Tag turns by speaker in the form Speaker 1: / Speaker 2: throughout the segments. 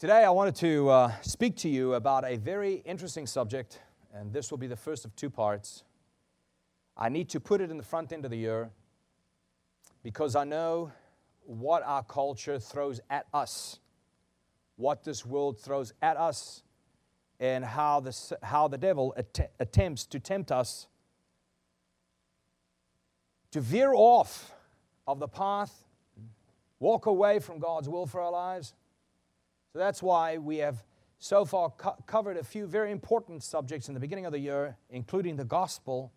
Speaker 1: Today, I wanted to uh, speak to you about a very interesting subject, and this will be the first of two parts. I need to put it in the front end of the year because I know what our culture throws at us, what this world throws at us, and how the, how the devil att- attempts to tempt us to veer off of the path, walk away from God's will for our lives so that's why we have so far co- covered a few very important subjects in the beginning of the year, including the gospel,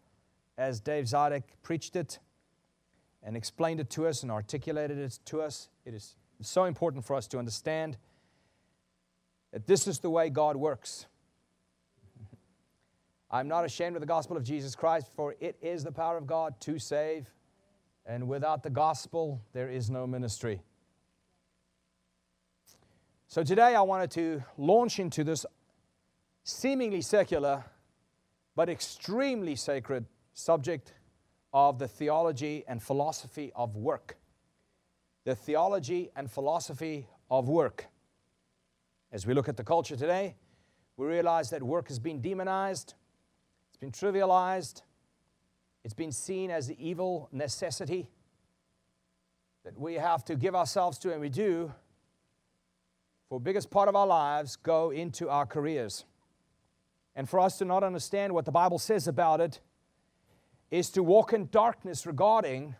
Speaker 1: as Dave Zadek preached it and explained it to us and articulated it to us. It is so important for us to understand that this is the way God works. I'm not ashamed of the gospel of Jesus Christ, for it is the power of God to save, and without the gospel, there is no ministry. So today I wanted to launch into this seemingly secular but extremely sacred subject of the theology and philosophy of work. The theology and philosophy of work. As we look at the culture today, we realize that work has been demonized, it's been trivialized, it's been seen as the evil necessity that we have to give ourselves to, and we do for biggest part of our lives go into our careers. And for us to not understand what the Bible says about it is to walk in darkness regarding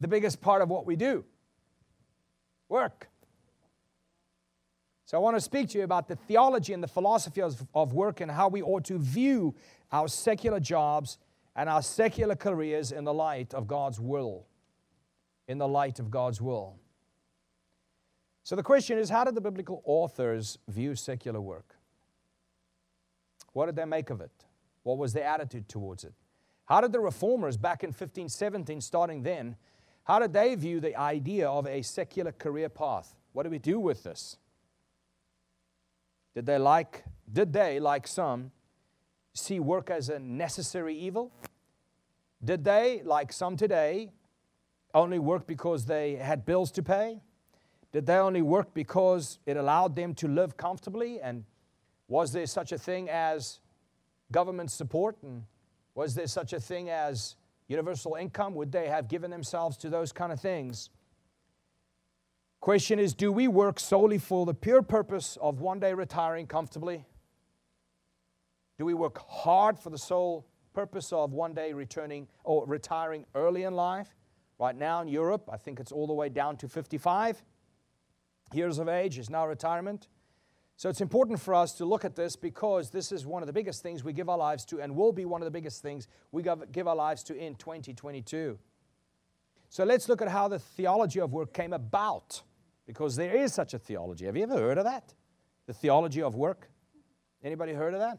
Speaker 1: the biggest part of what we do work. So, I want to speak to you about the theology and the philosophy of, of work and how we ought to view our secular jobs and our secular careers in the light of God's will. In the light of God's will. So the question is how did the biblical authors view secular work? What did they make of it? What was their attitude towards it? How did the reformers back in 1517, starting then, how did they view the idea of a secular career path? What do we do with this? Did they like, did they, like some, see work as a necessary evil? Did they, like some today, only work because they had bills to pay? Did they only work because it allowed them to live comfortably? And was there such a thing as government support? And was there such a thing as universal income? Would they have given themselves to those kind of things? Question is Do we work solely for the pure purpose of one day retiring comfortably? Do we work hard for the sole purpose of one day returning or retiring early in life? Right now in Europe, I think it's all the way down to 55 years of age is now retirement. So it's important for us to look at this because this is one of the biggest things we give our lives to and will be one of the biggest things we give our lives to in 2022. So let's look at how the theology of work came about because there is such a theology. Have you ever heard of that? The theology of work? Anybody heard of that?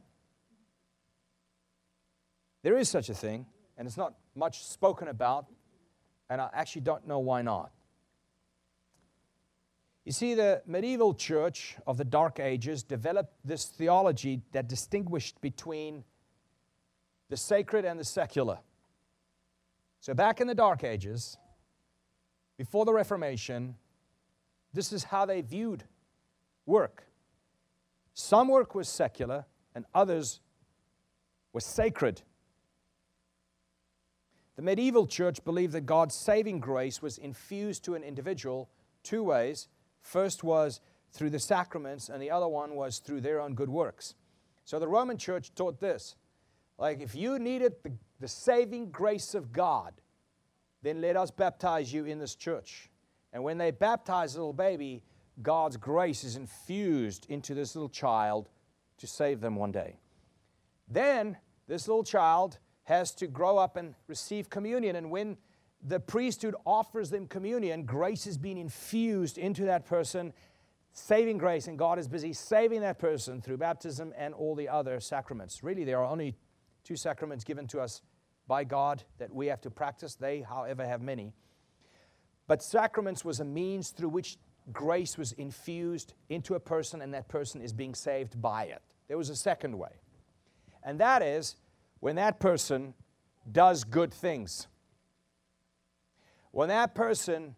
Speaker 1: There is such a thing and it's not much spoken about and I actually don't know why not. You see, the medieval church of the Dark Ages developed this theology that distinguished between the sacred and the secular. So, back in the Dark Ages, before the Reformation, this is how they viewed work. Some work was secular, and others was sacred. The medieval church believed that God's saving grace was infused to an individual two ways First was through the sacraments, and the other one was through their own good works. So the Roman church taught this like, if you needed the, the saving grace of God, then let us baptize you in this church. And when they baptize a little baby, God's grace is infused into this little child to save them one day. Then this little child has to grow up and receive communion. And when the priesthood offers them communion, grace is being infused into that person, saving grace, and God is busy saving that person through baptism and all the other sacraments. Really, there are only two sacraments given to us by God that we have to practice. They, however, have many. But sacraments was a means through which grace was infused into a person, and that person is being saved by it. There was a second way, and that is when that person does good things. When that person,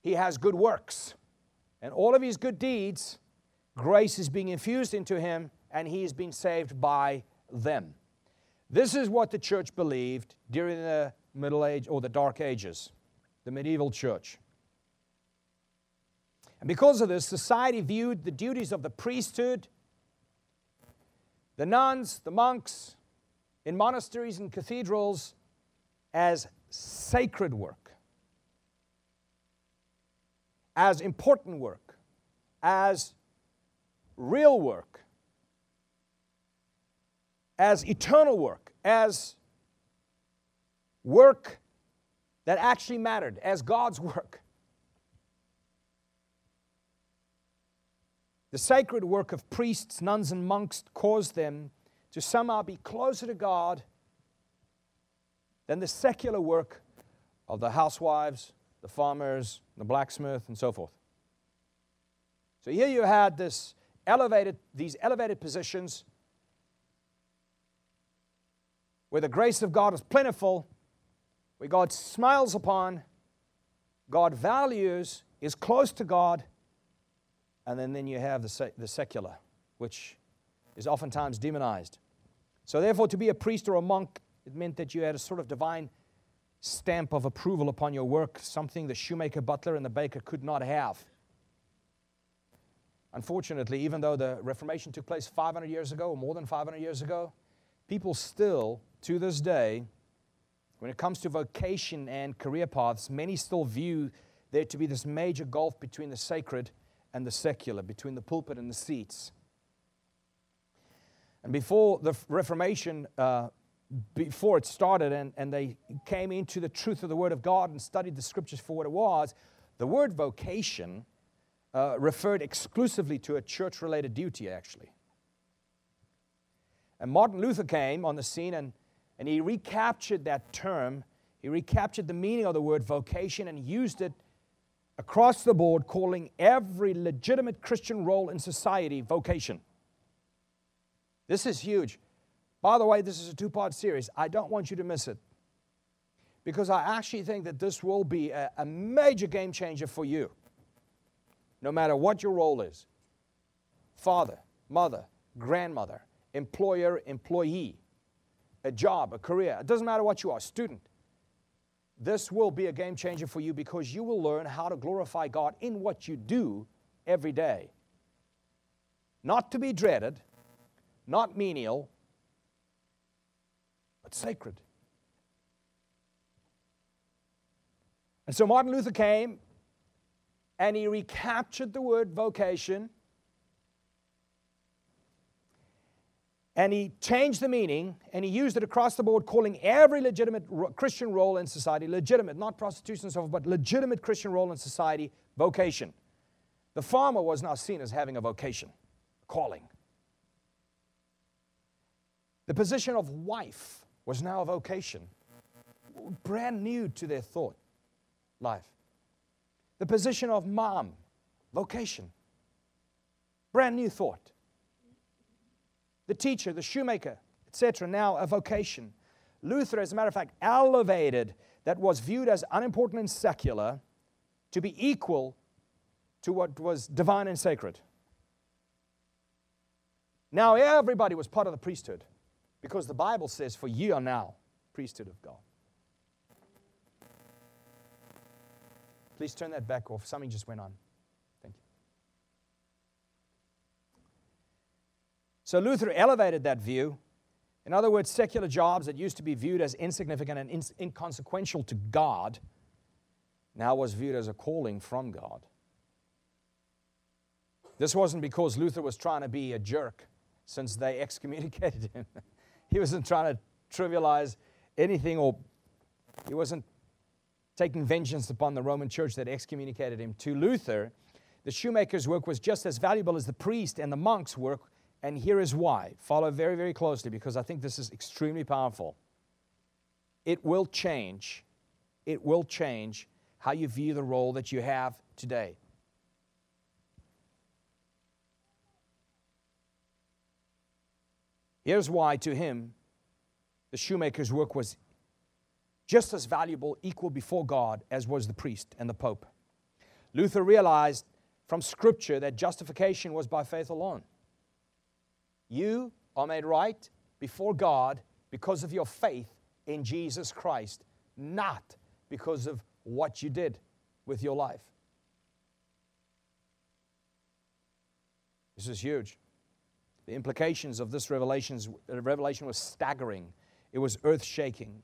Speaker 1: he has good works. and all of his good deeds, grace is being infused into him, and he is being saved by them. This is what the church believed during the Middle Age or the Dark Ages, the medieval church. And because of this, society viewed the duties of the priesthood, the nuns, the monks, in monasteries and cathedrals as sacred work, as important work, as real work, as eternal work, as work that actually mattered, as God's work. The sacred work of priests, nuns, and monks caused them to somehow be closer to God than the secular work of the housewives, the farmers, the blacksmith, and so forth. So here you had this elevated, these elevated positions where the grace of God is plentiful, where God smiles upon, God values, is close to God, and then, then you have the, the secular, which is oftentimes demonized. So, therefore, to be a priest or a monk, it meant that you had a sort of divine stamp of approval upon your work, something the shoemaker, butler, and the baker could not have. Unfortunately, even though the Reformation took place 500 years ago, or more than 500 years ago, people still, to this day, when it comes to vocation and career paths, many still view there to be this major gulf between the sacred and the secular, between the pulpit and the seats. And before the Reformation, uh, before it started and, and they came into the truth of the Word of God and studied the Scriptures for what it was, the word vocation uh, referred exclusively to a church related duty, actually. And Martin Luther came on the scene and, and he recaptured that term. He recaptured the meaning of the word vocation and used it across the board, calling every legitimate Christian role in society vocation. This is huge. By the way, this is a two part series. I don't want you to miss it because I actually think that this will be a, a, major game changer for you, no matter what your role is father, mother, grandmother, employer, employee, a job, a career. It doesn't matter what you are, student. This will be a game changer for you because you will learn how to glorify God in what you do every day. Not to be dreaded, not menial, but sacred. And so Martin Luther came and he recaptured the word vocation and he changed the meaning and he used it across the board, calling every legitimate Christian role in society legitimate, not prostitution and so forth, but legitimate Christian role in society vocation. The farmer was now seen as having a vocation, a calling. The position of wife was now a vocation, brand new to their thought life. The position of mom, vocation, brand new thought. The teacher, the shoemaker, etc., now a vocation. Luther, as a matter of fact, elevated that was viewed as unimportant and secular to be equal to what was divine and sacred. Now everybody was part of the priesthood. Because the Bible says, For ye are now priesthood of God. Please turn that back off. Something just went on. Thank you. So Luther elevated that view. In other words, secular jobs that used to be viewed as insignificant and inconsequential to God now was viewed as a calling from God. This wasn't because Luther was trying to be a jerk since they excommunicated him. He wasn't trying to trivialize anything or he wasn't taking vengeance upon the Roman church that excommunicated him. To Luther, the shoemaker's work was just as valuable as the priest and the monk's work, and here is why. Follow very, very closely because I think this is extremely powerful. It will change, it will change how you view the role that you have today. Here's why to him the shoemaker's work was just as valuable, equal before God, as was the priest and the pope. Luther realized from Scripture that justification was by faith alone. You are made right before God because of your faith in Jesus Christ, not because of what you did with your life. This is huge. The implications of this revelation was staggering. It was earth shaking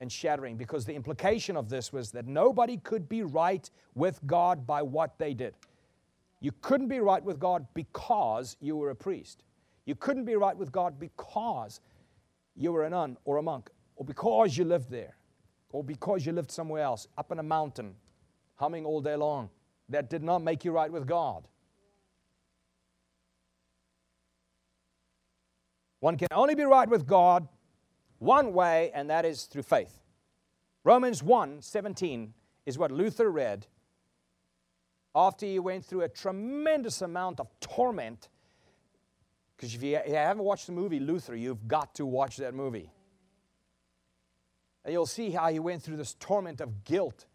Speaker 1: and shattering because the implication of this was that nobody could be right with God by what they did. You couldn't be right with God because you were a priest. You couldn't be right with God because you were a nun or a monk, or because you lived there, or because you lived somewhere else, up in a mountain, humming all day long. That did not make you right with God. One can only be right with God one way, and that is through faith. Romans 1 17 is what Luther read after he went through a tremendous amount of torment. Because if you haven't watched the movie Luther, you've got to watch that movie. And you'll see how he went through this torment of guilt.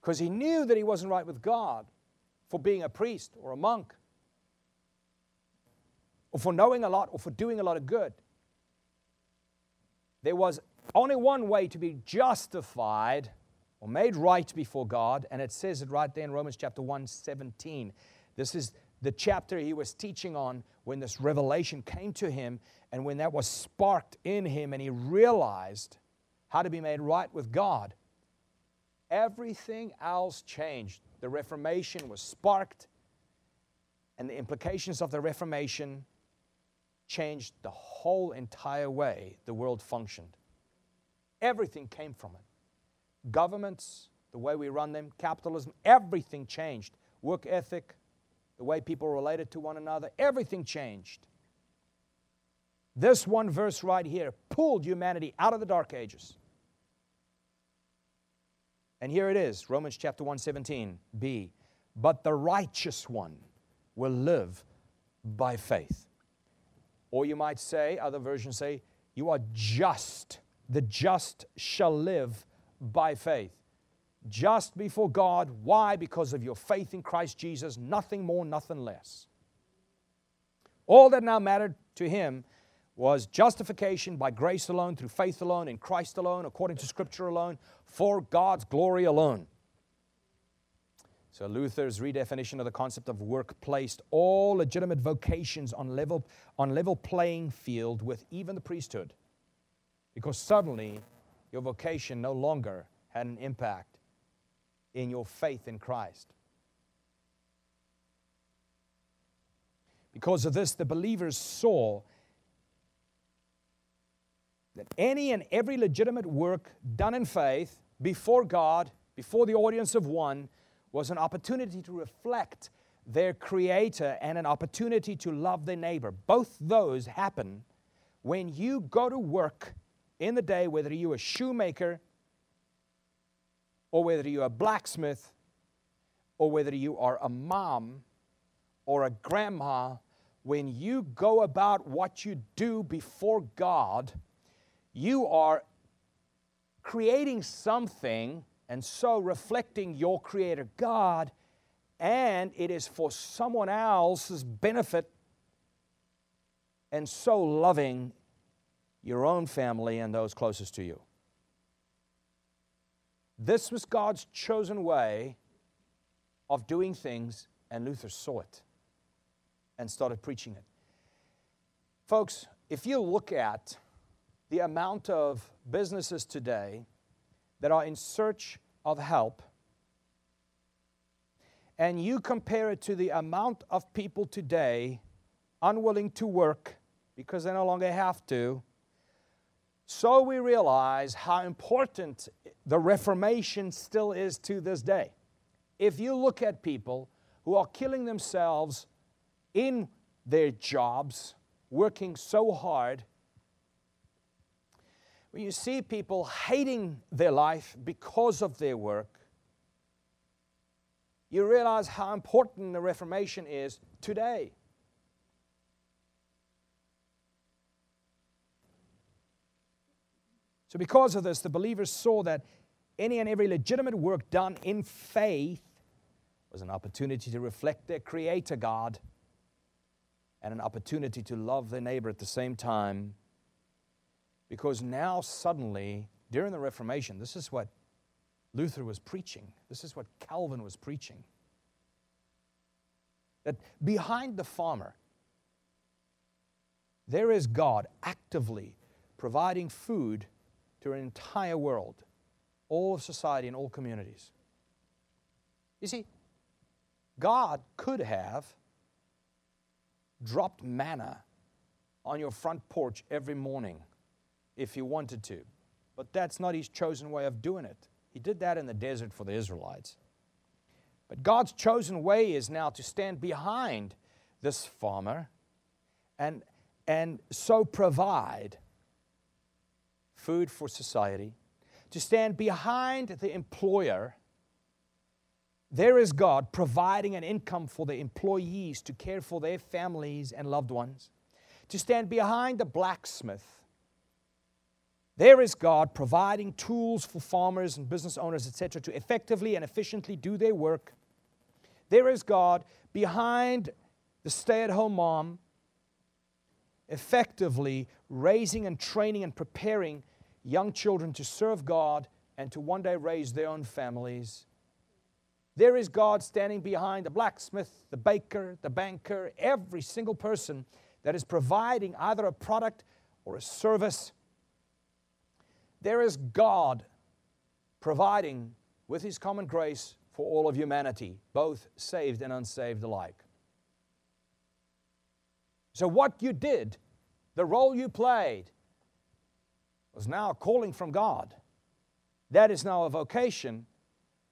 Speaker 1: Because he knew that he wasn't right with God for being a priest or a monk, or for knowing a lot, or for doing a lot of good. There was only one way to be justified or made right before God, and it says it right there in Romans chapter 1 17. This is the chapter he was teaching on when this revelation came to him, and when that was sparked in him, and he realized how to be made right with God. Everything else changed. The Reformation was sparked, and the implications of the Reformation changed the whole entire way the world functioned. Everything came from it governments, the way we run them, capitalism, everything changed. Work ethic, the way people related to one another, everything changed. This one verse right here pulled humanity out of the dark ages. And here it is, Romans chapter 117, B. But the righteous one will live by faith. Or you might say, other versions say, you are just. The just shall live by faith. Just before God. Why? Because of your faith in Christ Jesus. Nothing more, nothing less. All that now mattered to him was justification by grace alone, through faith alone, in Christ alone, according to Scripture alone, for God's glory alone. So Luther's redefinition of the concept of work placed all legitimate vocations on level, on level playing field with even the priesthood. Because suddenly your vocation no longer had an impact in your faith in Christ. Because of this, the believers saw that any and every legitimate work done in faith before God, before the audience of one, was an opportunity to reflect their Creator and an opportunity to love their neighbor. Both those happen when you go to work in the day, whether you're a shoemaker or whether you're a blacksmith or whether you are a mom or a grandma, when you go about what you do before God, you are creating something and so reflecting your Creator God, and it is for someone else's benefit, and so loving your own family and those closest to you. This was God's chosen way of doing things, and Luther saw it and started preaching it. Folks, if you look at the amount of businesses today that are in search of help, and you compare it to the amount of people today unwilling to work because they no longer have to, so we realize how important the Reformation still is to this day. If you look at people who are killing themselves in their jobs, working so hard, when you see people hating their life because of their work, you realize how important the Reformation is today. So, because of this, the believers saw that any and every legitimate work done in faith was an opportunity to reflect their Creator God and an opportunity to love their neighbor at the same time. Because now, suddenly, during the Reformation, this is what Luther was preaching, this is what Calvin was preaching. That behind the farmer, there is God actively providing food to an entire world, all of society and all communities. You see, God could have dropped manna on your front porch every morning if he wanted to, but that's not his chosen way of doing it. He did that in the desert for the Israelites. But God's chosen way is now to stand behind this farmer and, and so provide food for society, to stand behind the employer. There is God providing an income for the employees to care for their families and loved ones, to stand behind the blacksmith. There is God providing tools for farmers and business owners, etc., to effectively and efficiently do their work. There is God behind the stay at home mom, effectively raising and training and preparing young children to serve God and to one day raise their own families. There is God standing behind the blacksmith, the baker, the banker, every single person that is providing either a product or a service. There is God providing with His common grace for all of humanity, both saved and unsaved alike. So, what you did, the role you played, was now a calling from God. That is now a vocation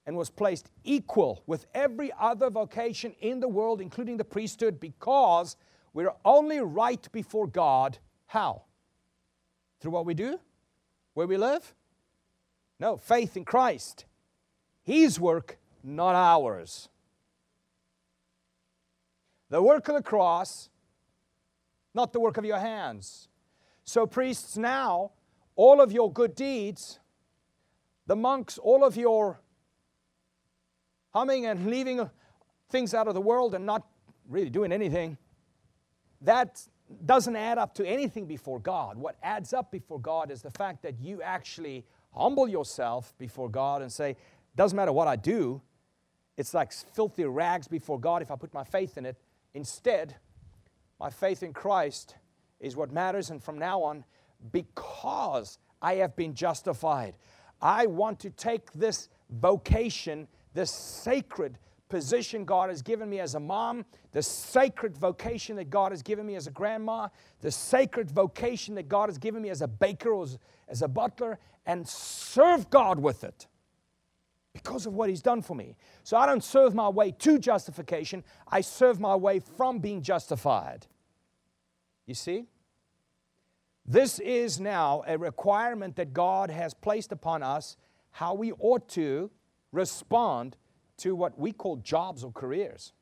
Speaker 1: and was placed equal with every other vocation in the world, including the priesthood, because we're only right before God. How? Through what we do? Where we live? No, faith in Christ. His work, not ours. The work of the cross, not the work of your hands. So, priests, now all of your good deeds, the monks, all of your humming and leaving things out of the world and not really doing anything, that doesn't add up to anything before God. What adds up before God is the fact that you actually humble yourself before God and say, doesn't matter what I do, it's like filthy rags before God if I put my faith in it. Instead, my faith in Christ is what matters, and from now on, because I have been justified. I want to take this vocation, this sacred position God has given me as a mom, the sacred vocation that God has given me as a grandma, the sacred vocation that God has given me as a baker or as, as a butler, and serve God with it because of what He's done for me. So I don't serve my way to justification, I serve my way from being justified. You see? This is now a requirement that God has placed upon us how we ought to respond to what we call jobs or careers.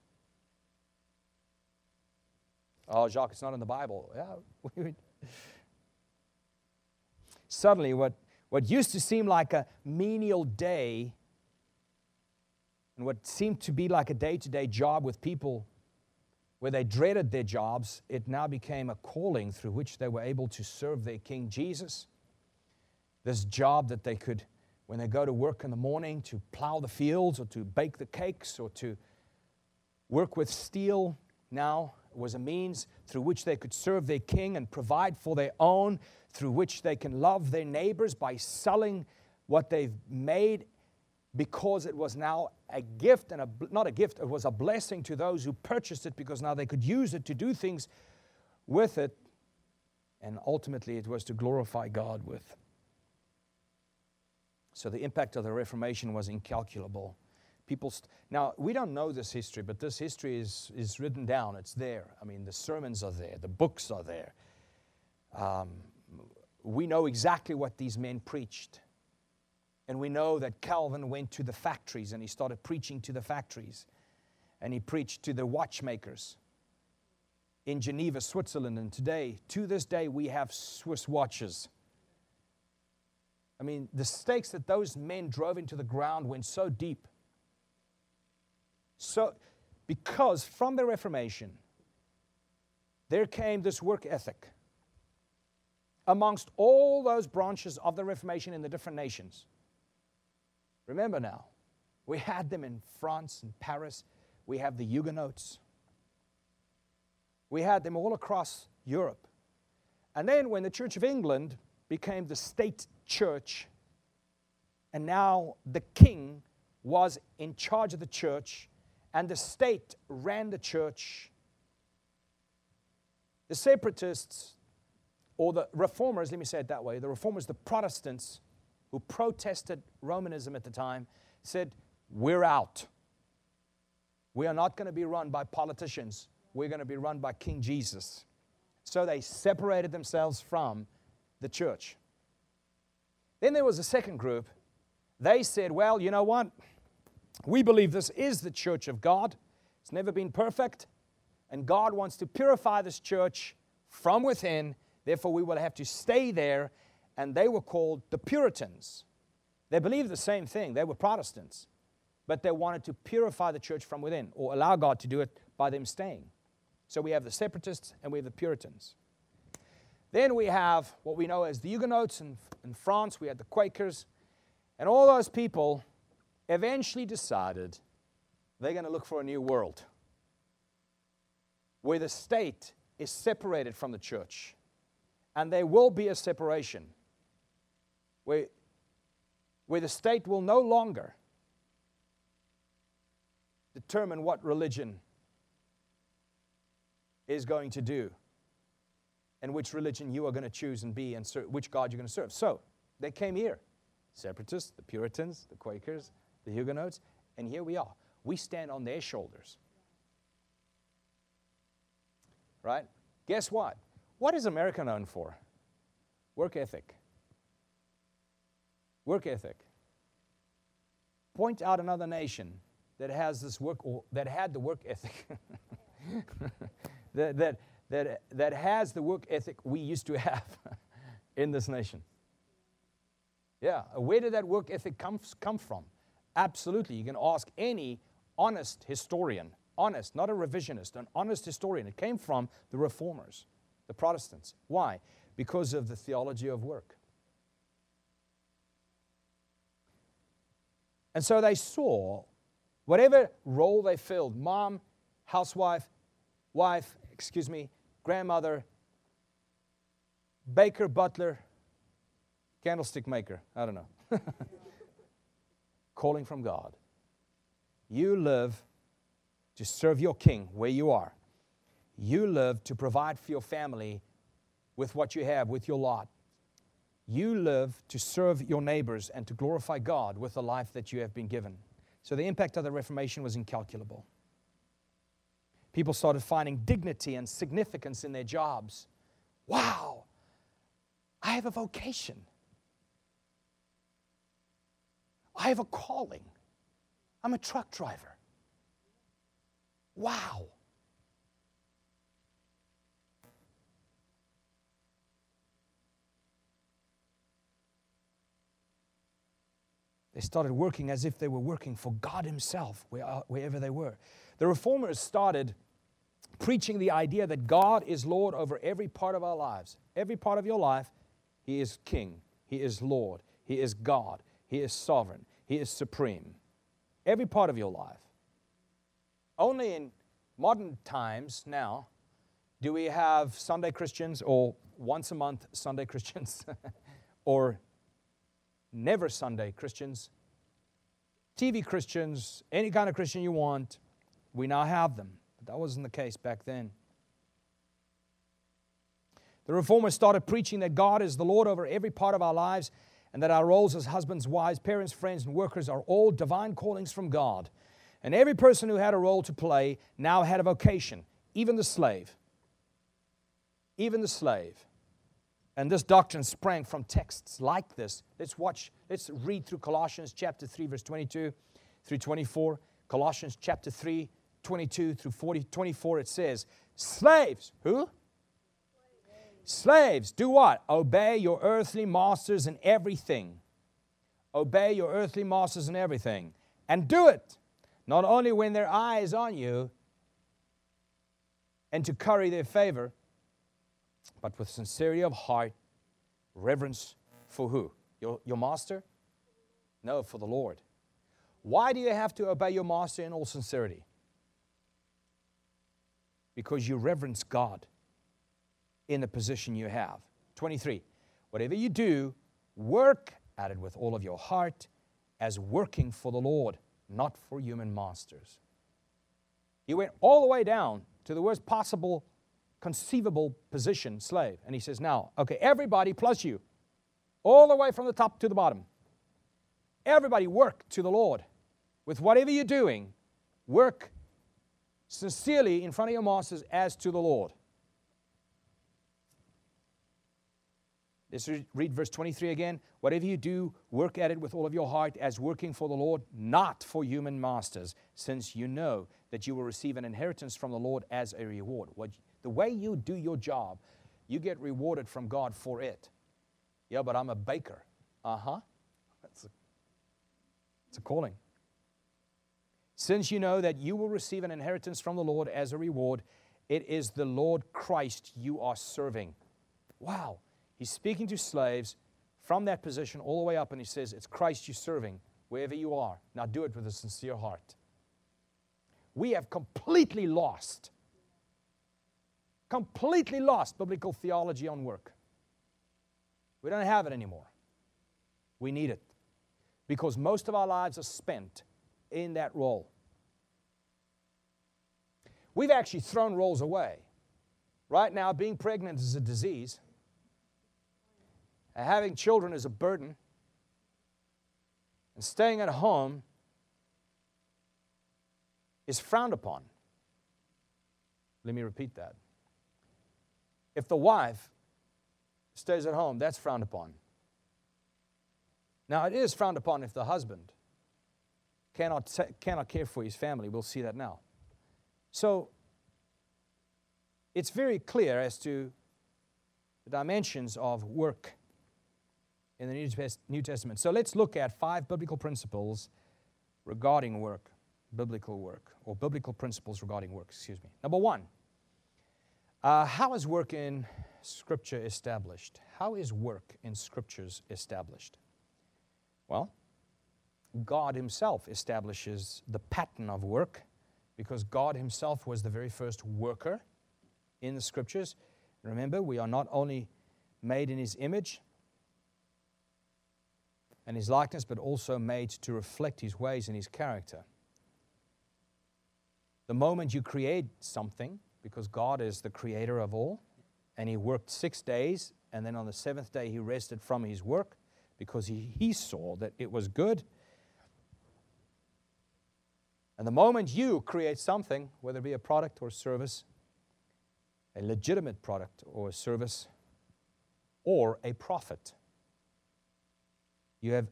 Speaker 1: Oh, Jacques, it's not in the Bible. Yeah. Suddenly, what, what used to seem like a menial day and what seemed to be like a day to day job with people where they dreaded their jobs, it now became a calling through which they were able to serve their King Jesus. This job that they could, when they go to work in the morning, to plow the fields or to bake the cakes or to work with steel, now was a means through which they could serve their King and provide for their own, through which they can love their neighbors by selling what they've made because it was now a gift and a, not a gift, it was a blessing to those who purchased it because now they could use it to do things with it. And ultimately, it was to glorify God with. So the impact of the Reformation was incalculable. People now, we don't know this history, but this history is, is written down. It's there. I mean, the sermons are there, the books are there. Um, we know exactly what these men preached. And we know that Calvin went to the factories and he started preaching to the factories. And he preached to the watchmakers in Geneva, Switzerland. And today, to this day, we have Swiss watches. I mean, the stakes that those men drove into the ground went so deep. So, because from the Reformation, there came this work ethic amongst all those branches of the Reformation in the different nations. Remember now, we had them in France and Paris. We have the Huguenots. We had them all across Europe. And then when the Church of England became the state church, and now the king was in charge of the church, and the state ran the church, the separatists, or the reformers, let me say it that way, the reformers, the Protestants who protested Romanism at the time, said, we're out. We are not going to be run by politicians. We're going to be run by King Jesus. So they separated themselves from the church. Then there was a second group. They said, Well, you know what? We believe this is the church of God. It's never been perfect. And God wants to purify this church from within. Therefore, we will have to stay there. And they were called the Puritans. They believed the same thing. They were Protestants but they wanted to purify the church from within or allow God to do it by them staying. So we have the separatists and we have the Puritans. Then we have what we know as the Huguenots in, in France, we had the Quakers, and all those people eventually decided they're going to look for a new world where the state is separated from the church. And there will be a separation where, where the state will no longer determine what religion is going to do and which religion you are going to choose and be and ser- which God you're going to serve. So they came here separatists, the Puritans, the Quakers, the Huguenots, and here we are. We stand on their shoulders. Right? Guess what? What is America known for? Work ethic. Work ethic. Point out another nation that has this work, or that had the work ethic, that, that, that, that has the work ethic we used to have in this nation. Yeah, where did that work ethic come, come from? Absolutely. You can ask any honest historian, honest, not a revisionist, an honest historian. It came from the reformers, the Protestants. Why? Because of the theology of work. And so they saw Whatever role they filled mom, housewife, wife, excuse me, grandmother, baker, butler, candlestick maker, I don't know. Calling from God. You live to serve your king where you are. You live to provide for your family with what you have, with your lot. You live to serve your neighbors and to glorify God with the life that you have been given. So the impact of the Reformation was incalculable. People started finding dignity and significance in their jobs. Wow, I have a vocation. I have a calling. I'm a truck driver. Wow. They started working as if they were working for God Himself, uh, wherever they were. The reformers started preaching the idea that God is Lord over every part of our lives. Every part of your life, He is King, He is Lord, He is God, He is sovereign, He is supreme. Every part of your life. Only in modern times now do we have Sunday Christians or once a month Sunday Christians or never Sunday Christians, TV Christians, any kind of Christian you want, we now have them. But that wasn't the case back then. The reformers started preaching that God is the Lord over every part of our lives and that our roles as husbands, wives, parents, friends, and workers are all divine callings from God. And every person who had a role to play now had a vocation, even the slave. Even the slave. And this doctrine sprang from texts like this. Let's watch, let's read through Colossians chapter 3, verse 22 through 24. Colossians chapter 3, 22 through 40, 24, it says, Slaves, who? Slaves, do what? Obey your earthly masters in everything. Obey your earthly masters in everything. And do it, not only when their eye is on you and to curry their favor, but with sincerity of heart, reverence for who? Your, your master? No, for the Lord. Why do you have to obey your master in all sincerity? Because you reverence God in the position you have. 23. Whatever you do, work at it with all of your heart as working for the Lord, not for human masters. He went all the way down to the worst possible conceivable position, slave. And he says, Now, okay, everybody plus you, all the way from the top to the bottom. Everybody work to the Lord. With whatever you're doing, work sincerely in front of your masters as to the Lord. Let's read verse 23 again. Whatever you do, work at it with all of your heart as working for the Lord, not for human masters, since you know that you will receive an inheritance from the Lord as a reward. What, the way you do your job, you get rewarded from God for it. Yeah, but I'm a baker. Uh huh. A, it's a calling. Since you know that you will receive an inheritance from the Lord as a reward, it is the Lord Christ you are serving. Wow. He's speaking to slaves from that position all the way up, and he says, It's Christ you're serving wherever you are. Now do it with a sincere heart. We have completely lost, completely lost biblical theology on work. We don't have it anymore. We need it because most of our lives are spent in that role. We've actually thrown roles away. Right now, being pregnant is a disease having children is a burden, and staying at home is frowned upon. Let me repeat that. If the wife stays at home, that's frowned upon. Now, it is frowned upon if the husband cannot, cannot care for his family. We'll see that now. So, it's very clear as to the dimensions of work in the New Testament. So let's look at five biblical principles regarding work, biblical work, or biblical principles regarding work, excuse me. Number one, uh, how is work in Scripture established? How is work in Scriptures established? Well, God Himself establishes the pattern of work because God Himself was the very first worker in the Scriptures. Remember, we are not only made in His image, and his likeness, but also made to reflect his ways and his character. The moment you create something, because God is the creator of all, and he worked six days, and then on the seventh day he rested from his work because he, he saw that it was good. And the moment you create something, whether it be a product or service, a legitimate product or service, or a profit, you have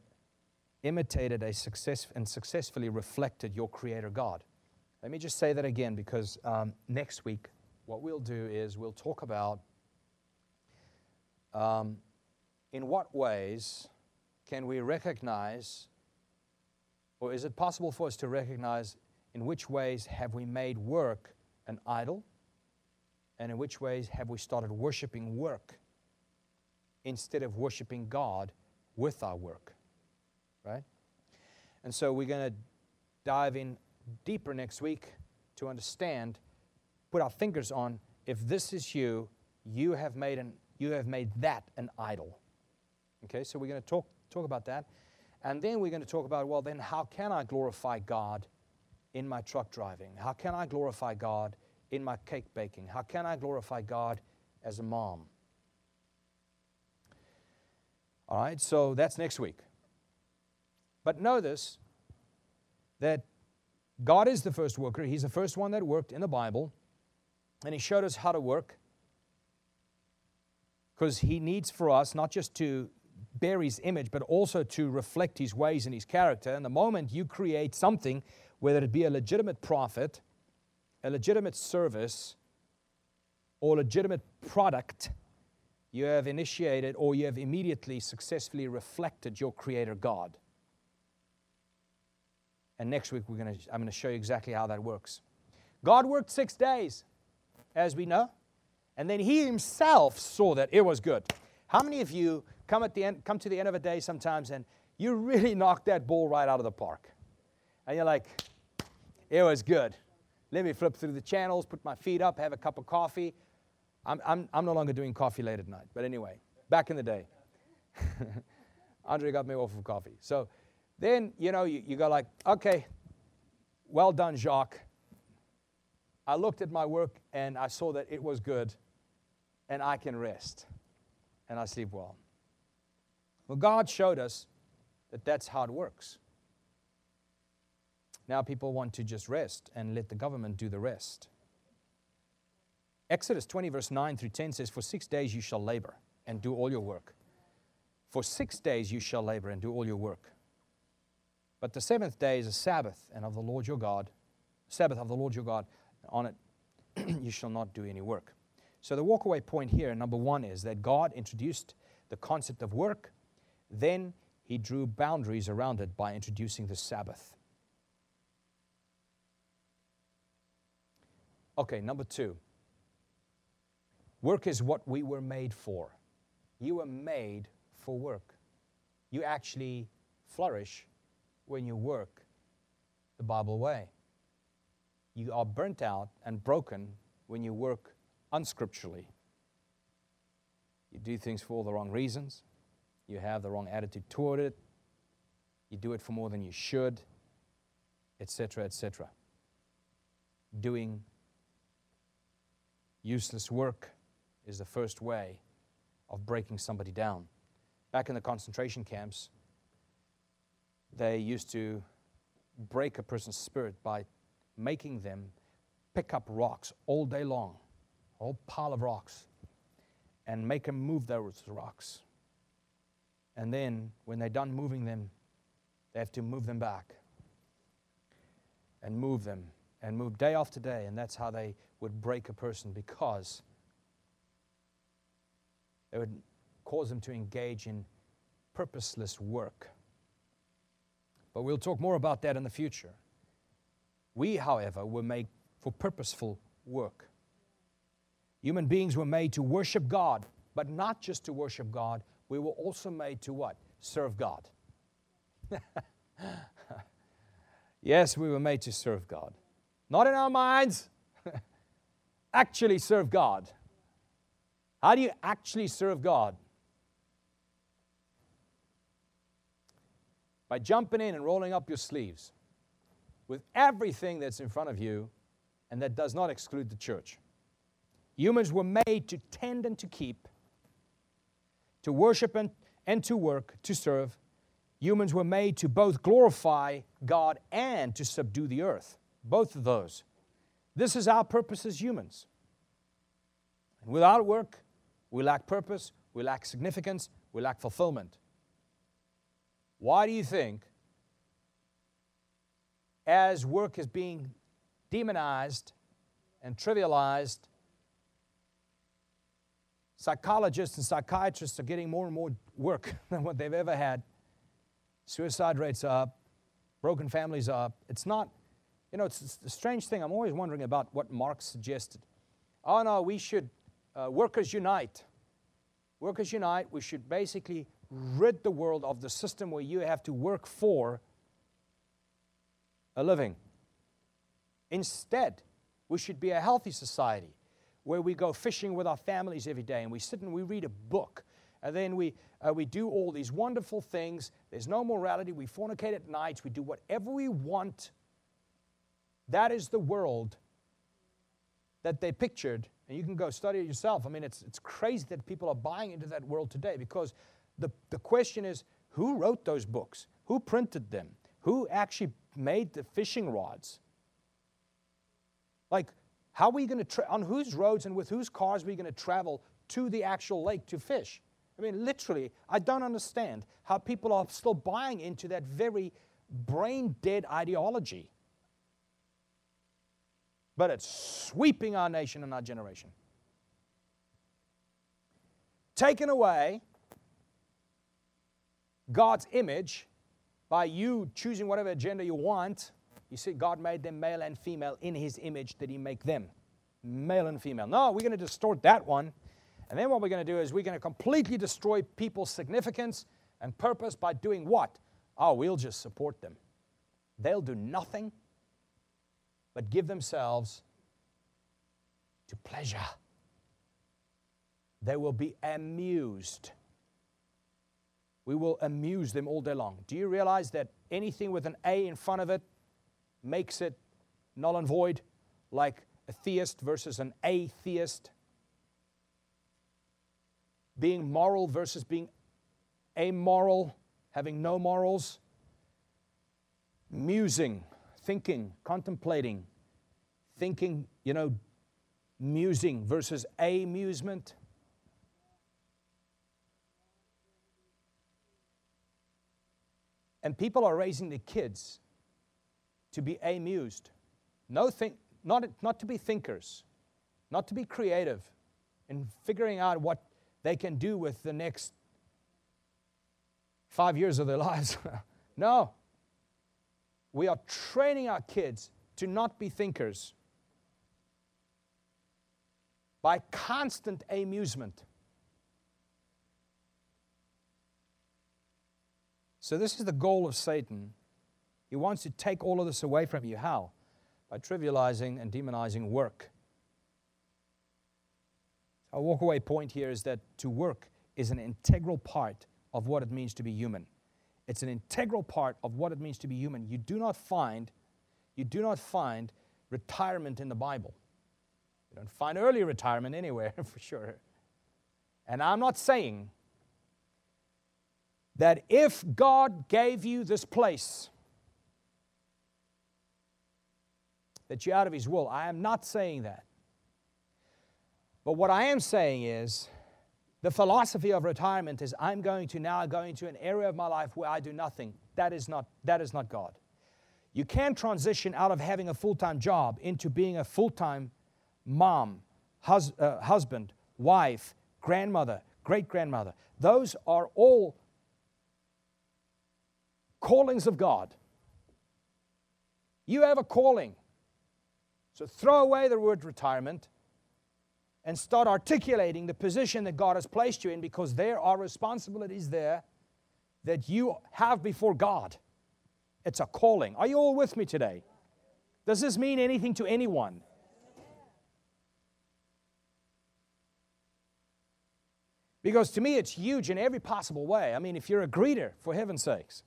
Speaker 1: imitated a success and successfully reflected your Creator God. Let me just say that again because um, next week, what we'll do is we'll talk about um, in what ways can we recognize, or is it possible for us to recognize in which ways have we made work an idol, and in which ways have we started worshiping work instead of worshiping God with our work, right? And so we're going to dive in deeper next week to understand, put our fingers on if this is you, you have made an you have made that an idol. Okay, so we're going to talk talk about that. And then we're going to talk about, well, then how can I glorify God in my truck driving? How can I glorify God in my cake baking? How can I glorify God as a mom? All right, so that's next week. But know this that God is the first worker. He's the first one that worked in the Bible, and He showed us how to work because He needs for us not just to bear His image, but also to reflect His ways and His character. And the moment you create something, whether it be a legitimate profit, a legitimate service, or legitimate product, you have initiated or you have immediately successfully reflected your Creator God And next week, we're gonna, I'm going to show you exactly how that works. God worked six days, as we know, and then He Himself saw that it was good. How many of you come, at the end, come to the end of a day sometimes and you really knock that ball right out of the park? And you're like, it was good. Let me flip through the channels, put my feet up, have a cup of coffee. I'm, I'm, I'm no longer doing coffee late at night, but anyway, back in the day. Andre got me off of coffee. So then, you know, you, you go like, okay, well done, Jacques. I looked at my work and I saw that it was good and I can rest and I sleep well. Well, God showed us that that's how it works. Now people want to just rest and let the government do the rest. Exodus 20, verse 9 through 10 says, For six days you shall labor and do all your work. For six days you shall labor and do all your work. But the seventh day is a Sabbath and of the Lord your God, Sabbath of the Lord your God. On it you shall not do any work. So the walkaway point here, number one, is that God introduced the concept of work, then he drew boundaries around it by introducing the Sabbath. Okay, number two. Work is what we were made for. You were made for work. You actually flourish when you work the Bible way. You are burnt out and broken when you work unscripturally. You do things for all the wrong reasons. You have the wrong attitude toward it. You do it for more than you should, etc., etc. Doing useless work is the first way of breaking somebody down. Back in the concentration camps, they used to break a person's spirit by making them pick up rocks all day long, a whole pile of rocks, and make them move those rocks. And then, when they're done moving them, they have to move them back and move them and move day after day. And that's how they would break a person because it would cause them to engage in purposeless work. But we'll talk more about that in the future. We, however, were made for purposeful work. Human beings were made to worship God, but not just to worship God, we were also made to what? Serve God. yes, we were made to serve God. Not in our minds, actually serve God. How do you actually serve God? By jumping in and rolling up your sleeves with everything that's in front of you, and that does not exclude the church. Humans were made to tend and to keep, to worship and, and to work, to serve. Humans were made to both glorify God and to subdue the earth. Both of those. This is our purpose as humans. And without work, we lack purpose, we lack significance, we lack fulfillment. Why do you think, as work is being demonized and trivialized, psychologists and psychiatrists are getting more and more work than what they've ever had? Suicide rates are up, broken families are up. It's not, you know, it's a strange thing. I'm always wondering about what Marx suggested. Oh, no, we should uh, workers unite. Workers unite. We should basically rid the world of the system where you have to work for a living. Instead, we should be a healthy society where we go fishing with our families every day and we sit and we read a book and then we, uh, we do all these wonderful things. There's no morality. We fornicate at nights. We do whatever we want. That is the world that they pictured and you can go study it yourself. I mean, it's, it's crazy that people are buying into that world today because the, the question is who wrote those books? Who printed them? Who actually made the fishing rods? Like, how are we going to, tra- on whose roads and with whose cars are we going to travel to the actual lake to fish? I mean, literally, I don't understand how people are still buying into that very brain dead ideology but it's sweeping our nation and our generation. Taken away God's image by you choosing whatever agenda you want You see, God made them male and female in His image, did He make them male and female. No, we're going to distort that one. And then what we're going to do is we're going to completely destroy people's significance and purpose by doing what? Oh, we'll just support them. They'll do nothing but give themselves to pleasure. They will be amused. We will amuse them all day long. Do you realize that anything with an A in front of it makes it null and void? Like a theist versus an atheist? Being moral versus being amoral, having no morals? Musing, thinking, contemplating, thinking, you know, musing versus amusement. And people are raising the kids to be amused. No think, not, not to be thinkers, not to be creative in figuring out what they can do with the next five years of their lives. no. We are training our kids to not be thinkers by constant amusement. So, this is the goal of Satan. He wants to take all of this away from you. How? By trivializing and demonizing work. Our walkaway point here is that to work is an integral part of what it means to be human. It's an integral part of what it means to be human. You do not find, you do not find retirement in the Bible. You don't find early retirement anywhere for sure. And I'm not saying that if God gave you this place, that you're out of His will. I am not saying that. But what I am saying is the philosophy of retirement is I'm going to now go into an area of my life where I do nothing. That is not, that is not God. You can transition out of having a full time job into being a full time mom, hus- uh, husband, wife, grandmother, great grandmother. Those are all callings of God. You have a calling. So throw away the word retirement and start articulating the position that God has placed you in because there are responsibilities there that you have before God. It's a calling. Are you all with me today? Does this mean anything to anyone? Because to me, it's huge in every possible way. I mean, if you're a greeter, for heaven's sakes,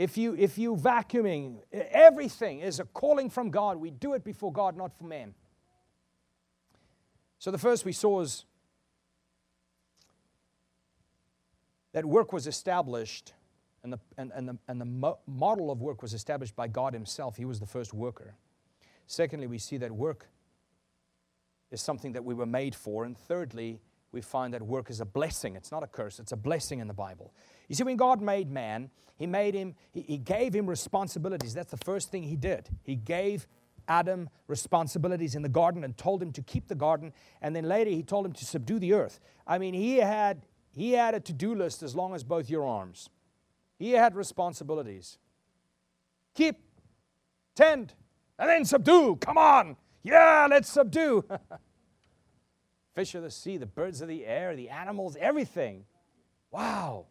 Speaker 1: if you if you vacuuming, everything is a calling from God. We do it before God, not for man. So the first we saw is that work was established, and the, and, and the, and the mo- model of work was established by God Himself. He was the first worker. Secondly, we see that work is something that we were made for. And thirdly, we find that work is a blessing. It's not a curse, it's a blessing in the Bible. You see, when God made man, He made him, He, he gave him responsibilities. That's the first thing He did. He gave Adam responsibilities in the garden and told him to keep the garden. And then later he told him to subdue the earth. I mean, he had, he had a to do list as long as both your arms. He had responsibilities. Keep, tend, and then subdue. Come on. Yeah, let's subdue. Fish of the sea, the birds of the air, the animals, everything. Wow.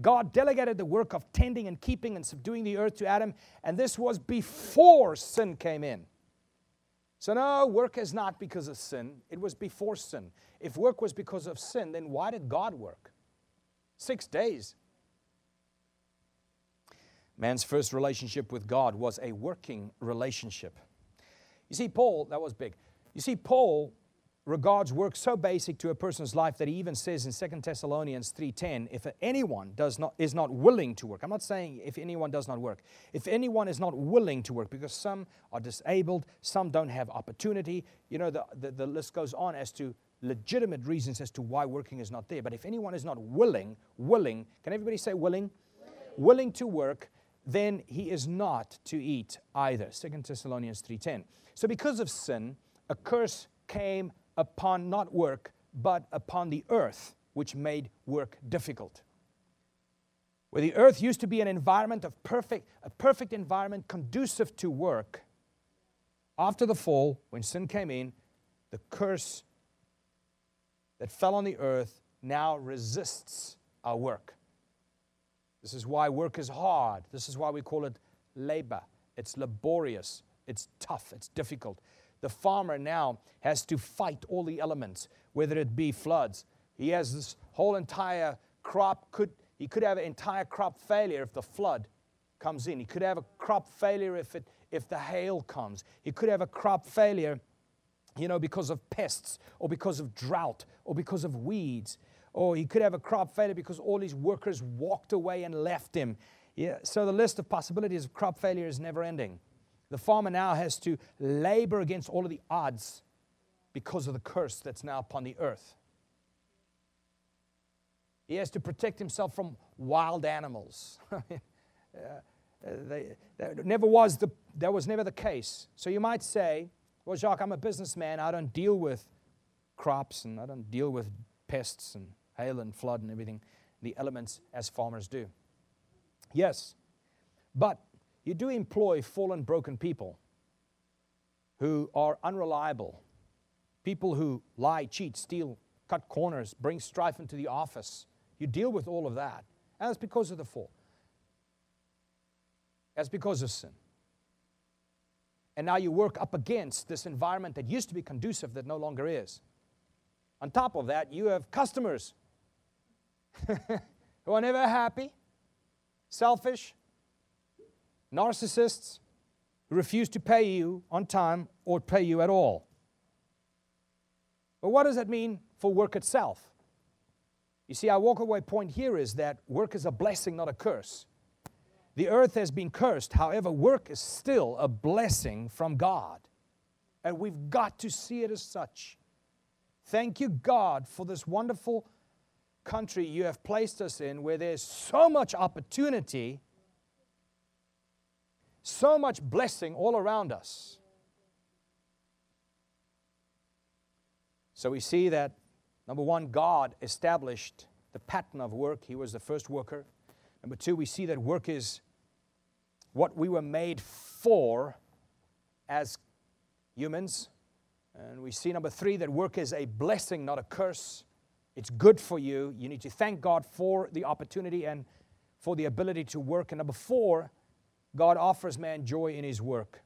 Speaker 1: God delegated the work of tending and keeping and subduing the earth to Adam, and this was before sin came in. So, no, work is not because of sin, it was before sin. If work was because of sin, then why did God work? Six days. Man's first relationship with God was a working relationship. You see, Paul, that was big. You see, Paul regards work so basic to a person's life that he even says in 2 Thessalonians 3:10 if anyone does not is not willing to work I'm not saying if anyone does not work. If anyone is not willing to work because some are disabled some don't have opportunity you know the, the, the list goes on as to legitimate reasons as to why working is not there. But if anyone is not willing willing can everybody say willing? Willing, willing to work then he is not to eat either. 2 Thessalonians 3:10 so because of sin a curse came upon not work, but upon the earth, which made work difficult. where the earth used to be an environment of perfect, a perfect environment conducive to work, after the fall, when sin came in, the curse that fell on the earth now resists our work. This is why work is hard. This is why we call it labor. It's laborious, it's tough, it's difficult. The farmer now has to fight all the elements, whether it be floods. He has this whole entire crop could he could have an entire crop failure if the flood comes in. He could have a crop failure if it if the hail comes. He could have a crop failure you know, because of pests or because of drought or because of weeds. Or he could have a crop failure because all his workers walked away and left him. Yeah, so the list of possibilities of crop failure is never ending. The farmer now has to labor against all of the odds because of the curse that's now upon the earth. He has to protect himself from wild animals. uh, they, that never was the, that was never the case. So you might say, well, Jacques, I'm a businessman. I don't deal with crops and I don't deal with pests and hail and flood and everything, the elements as farmers do. Yes, but you do employ fallen, broken people who are unreliable, people who lie, cheat, steal, cut corners, bring strife into the office. You deal with all of that. And that's because of the fall. That's because of sin. And now you work up against this environment that used to be conducive that no longer is. On top of that, you have customers who are never happy, selfish, narcissists who refuse to pay you on time or pay you at all. But what does that mean for work itself? You see, our walkaway point here is that work is a blessing, not a curse. The earth has been cursed. However, work is still a blessing from God. And we've got to see it as such. Thank you, God, for this wonderful country you have placed us in where there's so much opportunity, so much blessing all around us. So we see that, number one, God established the pattern of work. He was the first worker. Number two, we see that work is what we were made for as humans. And we see number three that work is a blessing, not a curse. It's good for you. You need to thank God for the opportunity and for the ability to work. And number four, God offers man joy in his work.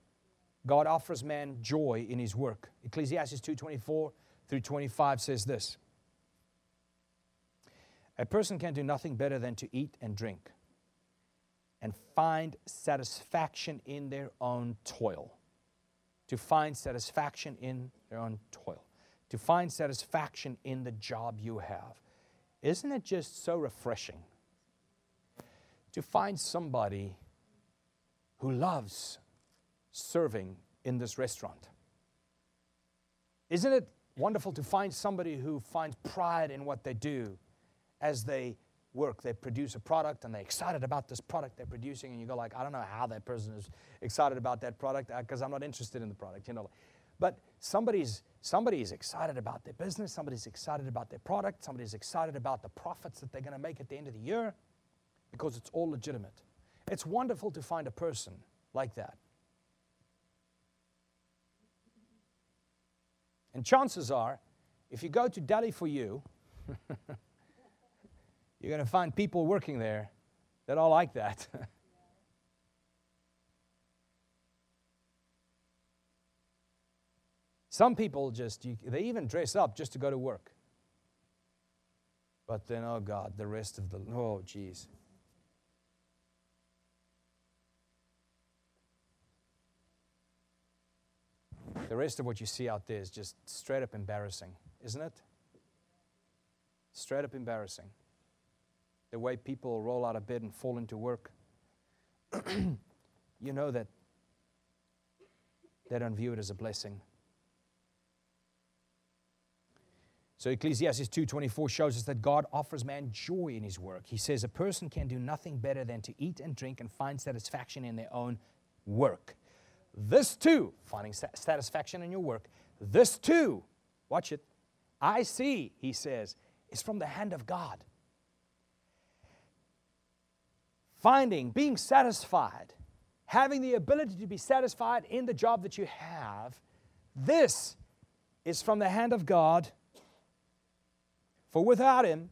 Speaker 1: God offers man joy in his work. Ecclesiastes 2:24 through 25 says this. A person can do nothing better than to eat and drink and find satisfaction in their own toil. To find satisfaction in their own toil. To find satisfaction in the job you have. Isn't it just so refreshing to find somebody who loves serving in this restaurant? Isn't it wonderful to find somebody who finds pride in what they do as they work. They produce a product and they're excited about this product they're producing, and you go like, I don't know how that person is excited about that product because uh, I'm not interested in the product, you know. But somebody's somebody's excited about their business, somebody's excited about their product, somebody's excited about the profits that they're going to make at the end of the year because it's all legitimate. It's wonderful to find a person like that. And chances are, if you go to Delhi for you, You're going to find people working there that are like that. Some people just, you, they even dress up just to go to work. But then, oh God, the rest of the, oh geez. The rest of what you see out there is just straight up embarrassing, isn't it? Straight up embarrassing the way people roll out of bed and fall into work, you know that they don't view it as a blessing. So Ecclesiastes 2:24 shows us that God offers man joy in his work. He says a person can do nothing better than to eat and drink and find satisfaction in their own work. This too, finding satisfaction in your work, this too, watch it, I see, he says, is from the hand of God. finding, being satisfied, having the ability to be satisfied in the job that you have, this is from the hand of God. For without Him,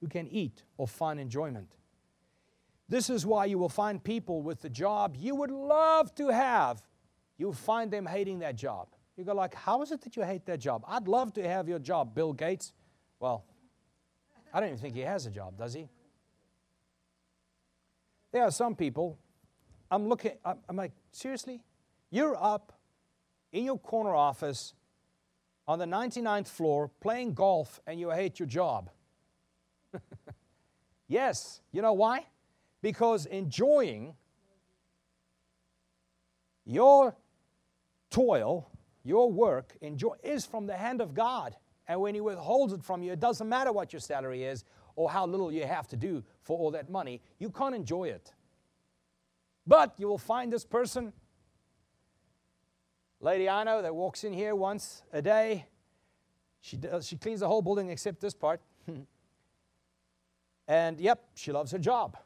Speaker 1: who can eat or find enjoyment? This is why you will find people with the job you would love to have. You'll find them hating that job. You go like, how is it that you hate that job? I'd love to have your job, Bill Gates. Well, I don't even think he has a job, does he? There are some people, I'm looking, I'm like, seriously? You're up in your corner office on the 99th floor playing golf and you hate your job. yes, you know why? Because enjoying your toil, your work, enjoy, is from the hand of God. And when He withholds it from you, it doesn't matter what your salary is or how little you have to do for all that money, you can't enjoy it. But you will find this person, lady I know, that walks in here once a day. She, does, she cleans the whole building except this part. and yep, she loves her job.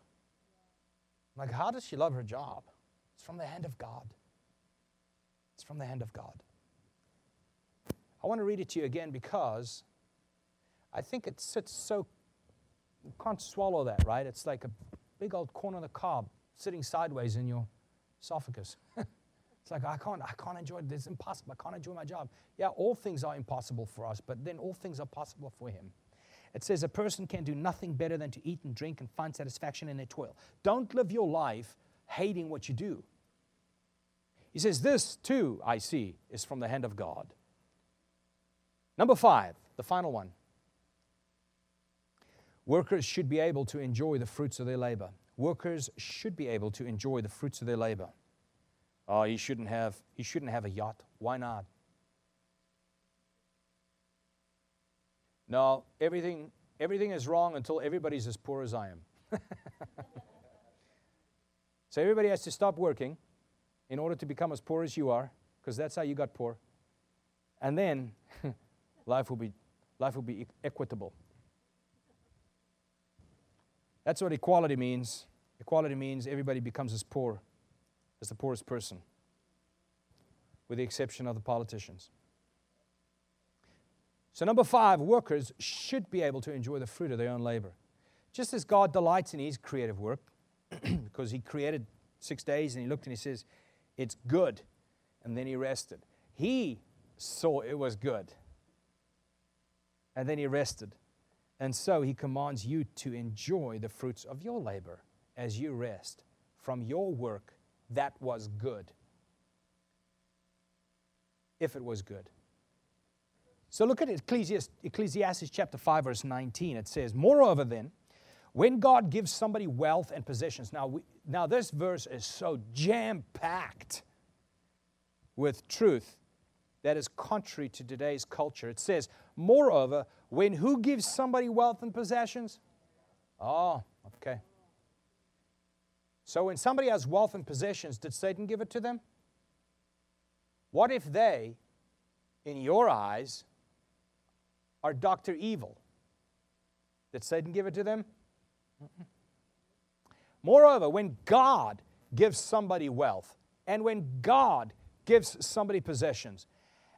Speaker 1: I'm like, how does she love her job? It's from the hand of God. It's from the hand of God. I want to read it to you again because I think it sits so you can't swallow that, right? It's like a big old corn on the cob sitting sideways in your esophagus. it's like, I can't, I can't enjoy it. It's impossible. I can't enjoy my job. Yeah, all things are impossible for us, but then all things are possible for him. It says a person can do nothing better than to eat and drink and find satisfaction in their toil. Don't live your life hating what you do. He says, This too, I see, is from the hand of God. Number five, the final one. Workers should be able to enjoy the fruits of their labor. Workers should be able to enjoy the fruits of their labor. Oh, he shouldn't have, he shouldn't have a yacht. Why not? No, everything, everything is wrong until everybody's as poor as I am. so everybody has to stop working in order to become as poor as you are, because that's how you got poor. And then life will be, life will be equitable. That's what equality means. Equality means everybody becomes as poor as the poorest person, with the exception of the politicians. So, number five, workers should be able to enjoy the fruit of their own labor. Just as God delights in His creative work, because He created six days and He looked and He says, It's good. And then He rested. He saw it was good. And then He rested. And so he commands you to enjoy the fruits of your labor as you rest from your work that was good. If it was good. So look at Ecclesiastes, Ecclesiastes chapter 5, verse 19. It says, Moreover, then, when God gives somebody wealth and possessions, now, we, now this verse is so jam packed with truth that is contrary to today's culture. It says, Moreover, when who gives somebody wealth and possessions? Oh, okay. So when somebody has wealth and possessions, did Satan give it to them? What if they, in your eyes, are Dr. Evil? Did Satan give it to them? Moreover, when God gives somebody wealth and when God gives somebody possessions,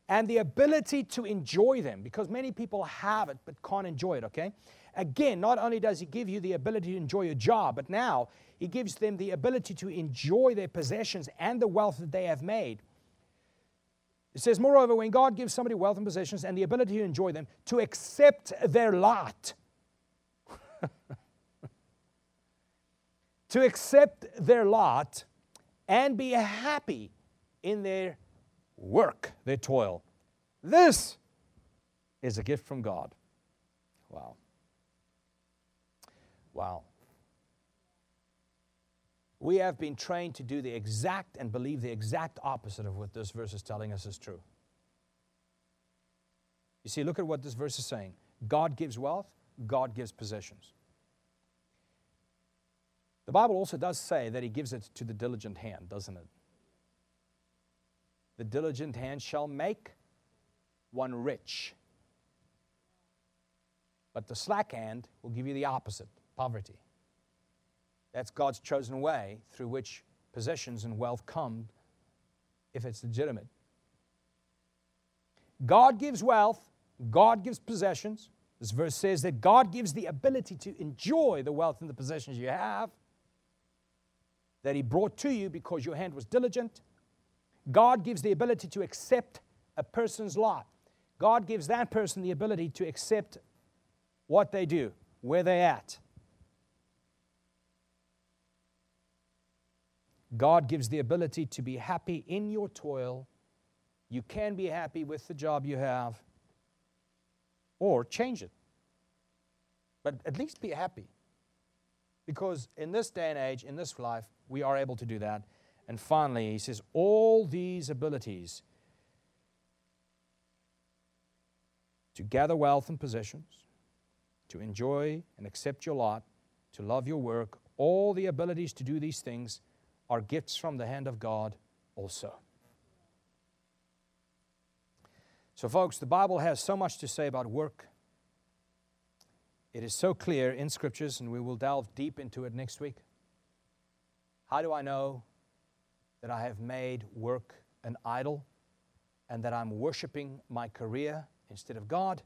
Speaker 1: and the ability to enjoy them because many people have it but can't enjoy it, okay? Again, not only does He give you the ability to enjoy your job, but now He gives them the ability to enjoy their possessions and the wealth that they have made. It says, moreover, when God gives somebody wealth and possessions and the ability to enjoy them, to accept their lot. to accept their lot and be happy in their work, their toil. This is a gift from God. Wow. Wow. We have been trained to do the exact and believe the exact opposite of what this verse is telling us is true. You see, look at what this verse is saying God gives wealth, God gives possessions. The Bible also does say that He gives it to the diligent hand, doesn't it? The diligent hand shall make one rich. But the slack hand will give you the opposite poverty. That's God's chosen way through which possessions and wealth come if it's legitimate. God gives wealth, God gives possessions. This verse says that God gives the ability to enjoy the wealth and the possessions you have that He brought to you because your hand was diligent. God gives the ability to accept a person's lot. God gives that person the ability to accept what they do, where they're at. God gives the ability to be happy in your toil. You can be happy with the job you have or change it. But at least be happy. Because in this day and age, in this life, we are able to do that. And finally, he says, all these abilities to gather wealth and possessions, to enjoy and accept your lot, to love your work, all the abilities to do these things are gifts from the hand of God also. So, folks, the Bible has so much to say about work. It is so clear in scriptures, and we will delve deep into it next week. How do I know that I have made work an idol and that I'm worshiping my career instead of God?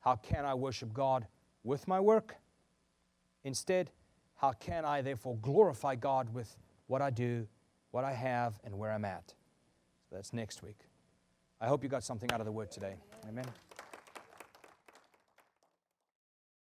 Speaker 1: How can I worship God with my work? Instead, how can I therefore glorify God with what I do, what I have, and where I'm at. So that's next week. I hope you got something out of the word today. Amen.